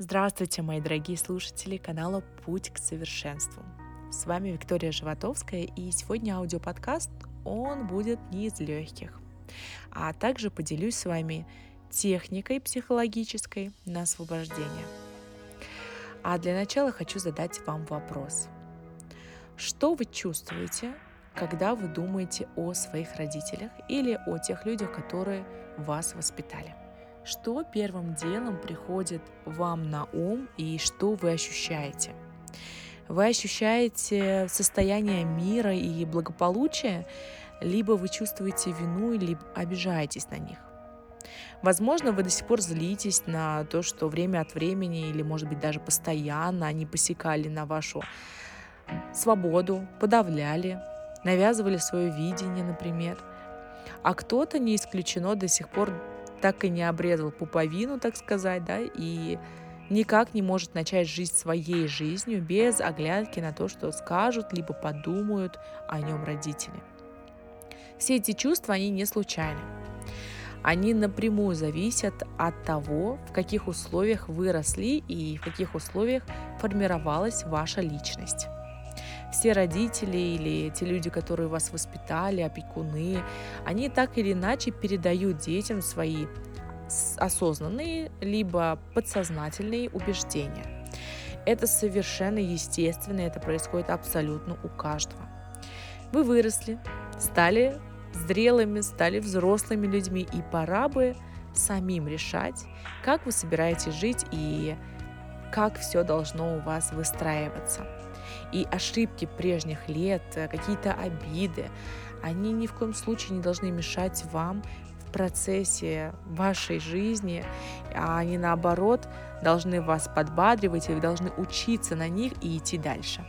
Здравствуйте, мои дорогие слушатели канала «Путь к совершенству». С вами Виктория Животовская, и сегодня аудиоподкаст, он будет не из легких. А также поделюсь с вами техникой психологической на освобождение. А для начала хочу задать вам вопрос. Что вы чувствуете, когда вы думаете о своих родителях или о тех людях, которые вас воспитали? Что первым делом приходит вам на ум и что вы ощущаете? Вы ощущаете состояние мира и благополучия, либо вы чувствуете вину, либо обижаетесь на них. Возможно, вы до сих пор злитесь на то, что время от времени или, может быть, даже постоянно они посекали на вашу свободу, подавляли, навязывали свое видение, например. А кто-то, не исключено, до сих пор так и не обрезал пуповину, так сказать, да, и никак не может начать жизнь своей жизнью без оглядки на то, что скажут, либо подумают о нем родители. Все эти чувства, они не случайны. Они напрямую зависят от того, в каких условиях вы росли и в каких условиях формировалась ваша личность все родители или те люди, которые вас воспитали, опекуны, они так или иначе передают детям свои осознанные либо подсознательные убеждения. Это совершенно естественно, это происходит абсолютно у каждого. Вы выросли, стали зрелыми, стали взрослыми людьми, и пора бы самим решать, как вы собираетесь жить и как все должно у вас выстраиваться. И ошибки прежних лет, э, какие-то обиды, они ни в коем случае не должны мешать вам в процессе вашей жизни, а они наоборот должны вас подбадривать, и вы должны учиться на них и идти дальше.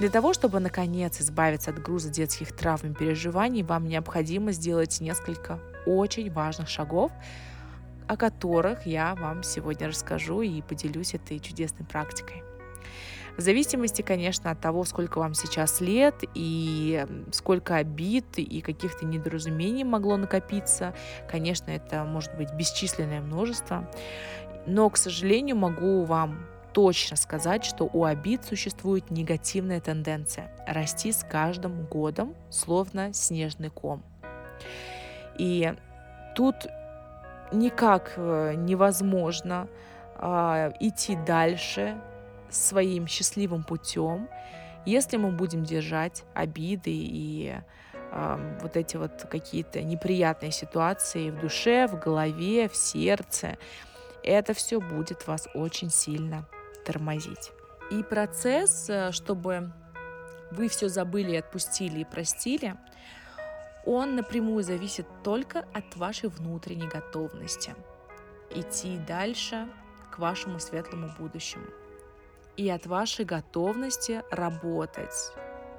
Для того, чтобы наконец избавиться от груза детских травм и переживаний, вам необходимо сделать несколько очень важных шагов, о которых я вам сегодня расскажу и поделюсь этой чудесной практикой. В зависимости, конечно, от того, сколько вам сейчас лет и сколько обид и каких-то недоразумений могло накопиться, конечно, это может быть бесчисленное множество. Но, к сожалению, могу вам точно сказать, что у обид существует негативная тенденция расти с каждым годом, словно снежный ком. И тут никак э, невозможно э, идти дальше своим счастливым путем, если мы будем держать обиды и э, вот эти вот какие-то неприятные ситуации в душе, в голове, в сердце, это все будет вас очень сильно тормозить. И процесс, э, чтобы вы все забыли, отпустили и простили, он напрямую зависит только от вашей внутренней готовности идти дальше к вашему светлому будущему и от вашей готовности работать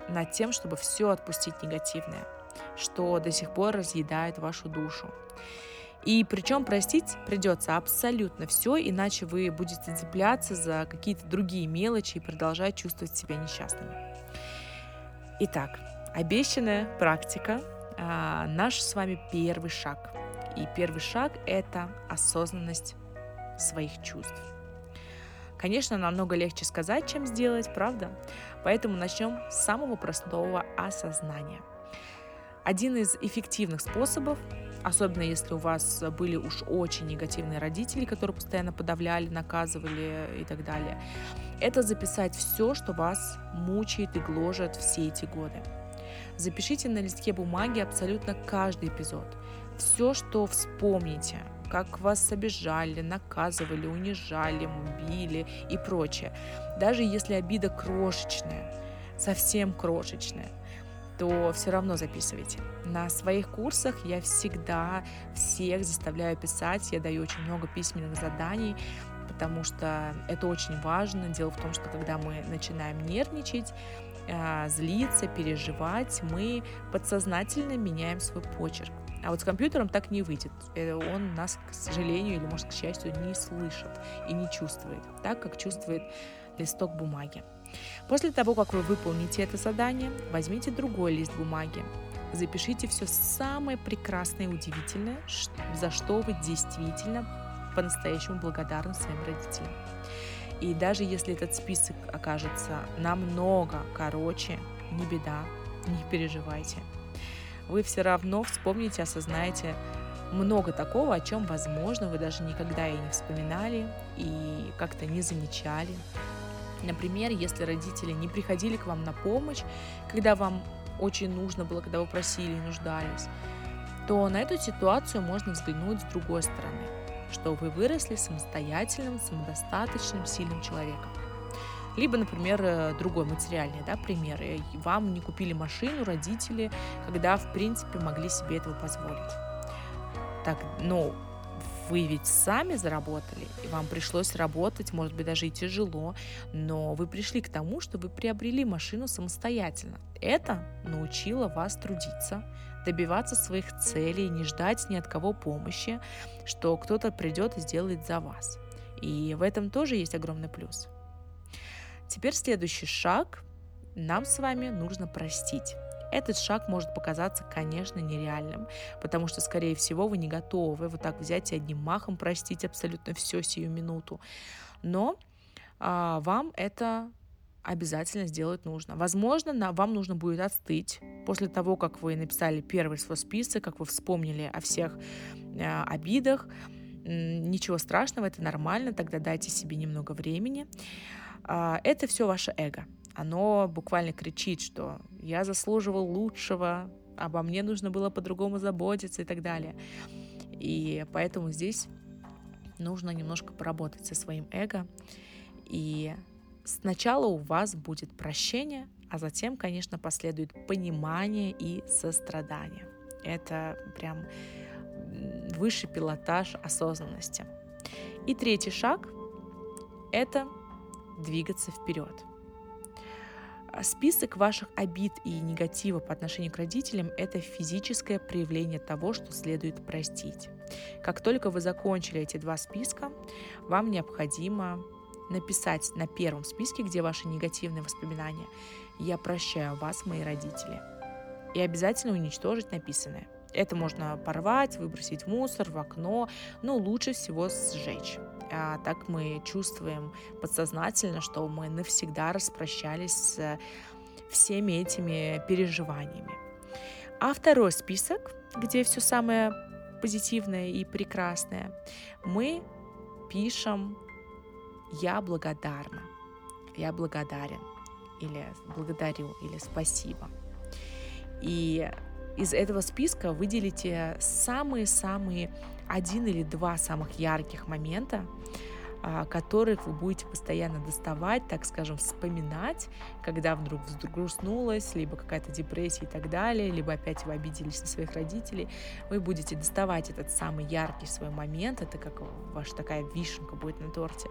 над тем, чтобы все отпустить негативное, что до сих пор разъедает вашу душу. И причем простить придется абсолютно все, иначе вы будете цепляться за какие-то другие мелочи и продолжать чувствовать себя несчастными. Итак, обещанная практика а, наш с вами первый шаг. И первый шаг – это осознанность своих чувств. Конечно, намного легче сказать, чем сделать, правда? Поэтому начнем с самого простого осознания. Один из эффективных способов, особенно если у вас были уж очень негативные родители, которые постоянно подавляли, наказывали и так далее, это записать все, что вас мучает и гложет все эти годы. Запишите на листке бумаги абсолютно каждый эпизод. Все, что вспомните, как вас обижали, наказывали, унижали, били и прочее. Даже если обида крошечная, совсем крошечная, то все равно записывайте. На своих курсах я всегда всех заставляю писать, я даю очень много письменных заданий, потому что это очень важно. Дело в том, что когда мы начинаем нервничать, а, злиться, переживать, мы подсознательно меняем свой почерк. А вот с компьютером так не выйдет. Э, он нас, к сожалению, или, может, к счастью, не слышит и не чувствует, так как чувствует листок бумаги. После того, как вы выполните это задание, возьмите другой лист бумаги, запишите все самое прекрасное и удивительное, за что вы действительно по-настоящему благодарны своим родителям. И даже если этот список окажется намного короче, не беда, не переживайте. Вы все равно вспомните, осознаете много такого, о чем, возможно, вы даже никогда и не вспоминали, и как-то не замечали. Например, если родители не приходили к вам на помощь, когда вам очень нужно было, когда вы просили и нуждались, то на эту ситуацию можно взглянуть с другой стороны, что вы выросли самостоятельным, самодостаточным, сильным человеком. Либо, например, э, другой материальный да, пример. Вам не купили машину родители, когда, в принципе, могли себе этого позволить. Так, ну, вы ведь сами заработали, и вам пришлось работать, может быть, даже и тяжело, но вы пришли к тому, что вы приобрели машину самостоятельно. Это научило вас трудиться, добиваться своих целей, не ждать ни от кого помощи, что кто-то придет и сделает за вас. И в этом тоже есть огромный плюс. Теперь следующий шаг. Нам с вами нужно простить. Этот шаг может показаться, конечно, нереальным, потому что, скорее всего, вы не готовы вот так взять и одним махом простить абсолютно все сию минуту. Но а, вам это обязательно сделать нужно. Возможно, на, вам нужно будет остыть после того, как вы написали первый свой список, как вы вспомнили о всех э, обидах. Ничего страшного, это нормально, тогда дайте себе немного времени. Э, это все ваше эго оно буквально кричит, что я заслуживал лучшего, обо мне нужно было по-другому заботиться и так далее. И поэтому здесь нужно немножко поработать со своим эго. И сначала у вас будет прощение, а затем, конечно, последует понимание и сострадание. Это прям высший пилотаж осознанности. И третий шаг — это двигаться вперед — список ваших обид и негатива по отношению к родителям – это физическое проявление того, что следует простить. Как только вы закончили эти два списка, вам необходимо написать на первом списке, где ваши негативные воспоминания, «Я прощаю вас, мои родители», и обязательно уничтожить написанное. Это можно порвать, выбросить в мусор, в окно, но лучше всего сжечь. А так мы чувствуем подсознательно, что мы навсегда распрощались с всеми этими переживаниями. А второй список, где все самое позитивное и прекрасное, мы пишем «Я благодарна», «Я благодарен» или «Благодарю» или «Спасибо». И из этого списка выделите самые-самые один или два самых ярких момента, а, которых вы будете постоянно доставать, так скажем, вспоминать, когда вдруг грустнулась, либо какая-то депрессия и так далее, либо опять вы обиделись на своих родителей, вы будете доставать этот самый яркий свой момент, это как ваша такая вишенка будет на торте,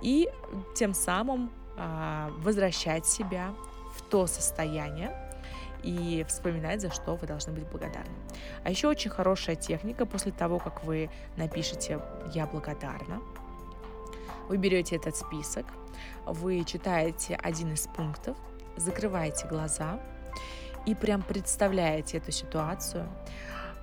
и тем самым а, возвращать себя в то состояние, и вспоминать, за что вы должны быть благодарны. А еще очень хорошая техника после того, как вы напишете «Я благодарна», вы берете этот список, вы читаете один из пунктов, закрываете глаза и прям представляете эту ситуацию,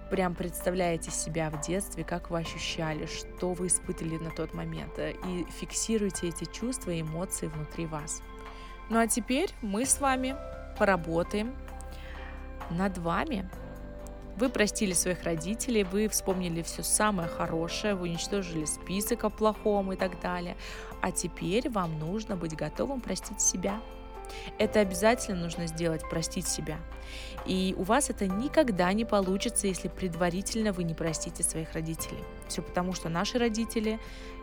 прям представляете себя в детстве, как вы ощущали, что вы испытывали на тот момент, и фиксируете эти чувства и эмоции внутри вас. Ну а теперь мы с вами поработаем над вами. Вы простили своих родителей, вы вспомнили все самое хорошее, вы уничтожили список о плохом и так далее. А теперь вам нужно быть готовым простить себя. Это обязательно нужно сделать, простить себя. И у вас это никогда не получится, если предварительно вы не простите своих родителей. Все потому, что наши родители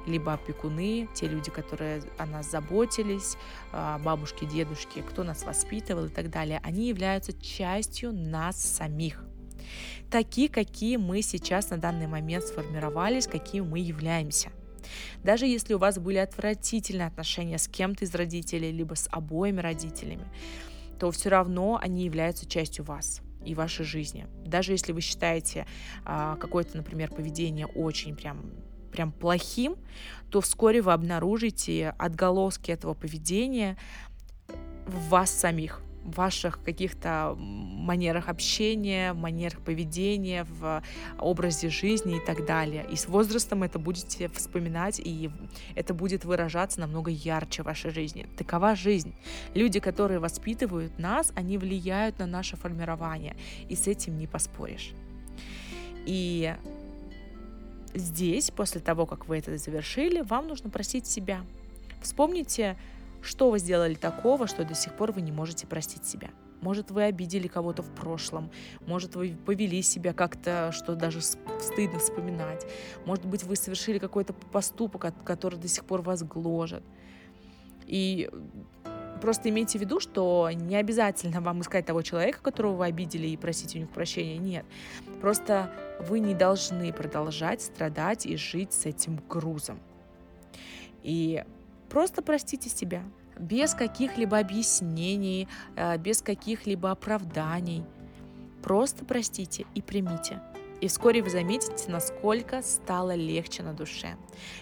либо опекуны, те люди, которые о нас заботились, а, бабушки, дедушки, кто нас воспитывал и так далее, они являются частью нас самих. Такие, какие мы сейчас на данный момент сформировались, какие мы являемся. Даже если у вас были отвратительные отношения с кем-то из родителей, либо с обоими родителями, то все равно они являются частью вас и вашей жизни. Даже если вы считаете а, какое-то, например, поведение очень прям прям плохим, то вскоре вы обнаружите отголоски этого поведения в вас самих. Ваших каких-то манерах общения, манерах поведения, в образе жизни и так далее. И с возрастом это будете вспоминать, и это будет выражаться намного ярче в вашей жизни. Такова жизнь. Люди, которые воспитывают нас, они влияют на наше формирование, и с этим не поспоришь. И здесь, после того, как вы это завершили, вам нужно простить себя. Вспомните, что вы сделали такого, что до сих пор вы не можете простить себя? Может, вы обидели кого-то в прошлом, может, вы повели себя как-то, что даже стыдно вспоминать. Может быть, вы совершили какой-то поступок, который до сих пор вас гложет. И просто имейте в виду, что не обязательно вам искать того человека, которого вы обидели, и просить у них прощения. Нет. Просто вы не должны продолжать страдать и жить с этим грузом. И Просто простите себя, без каких-либо объяснений, э, без каких-либо оправданий. Просто простите и примите. И вскоре вы заметите, насколько стало легче на душе.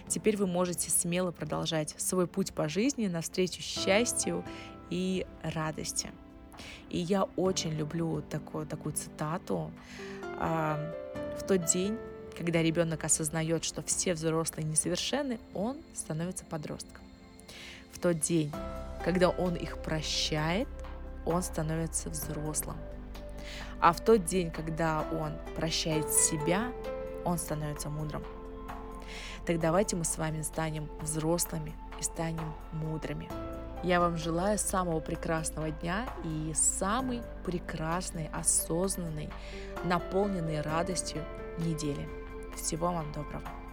Теперь вы можете смело продолжать свой путь по жизни навстречу счастью и радости. И я очень люблю такую, такую цитату. А, в тот день, когда ребенок осознает, что все взрослые несовершенны, он становится подростком в тот день, когда он их прощает, он становится взрослым. А в тот день, когда он прощает себя, он становится мудрым. Так давайте мы с вами станем взрослыми и станем мудрыми. Я вам желаю самого прекрасного дня и самой прекрасной, осознанной, наполненной радостью недели. Всего вам доброго.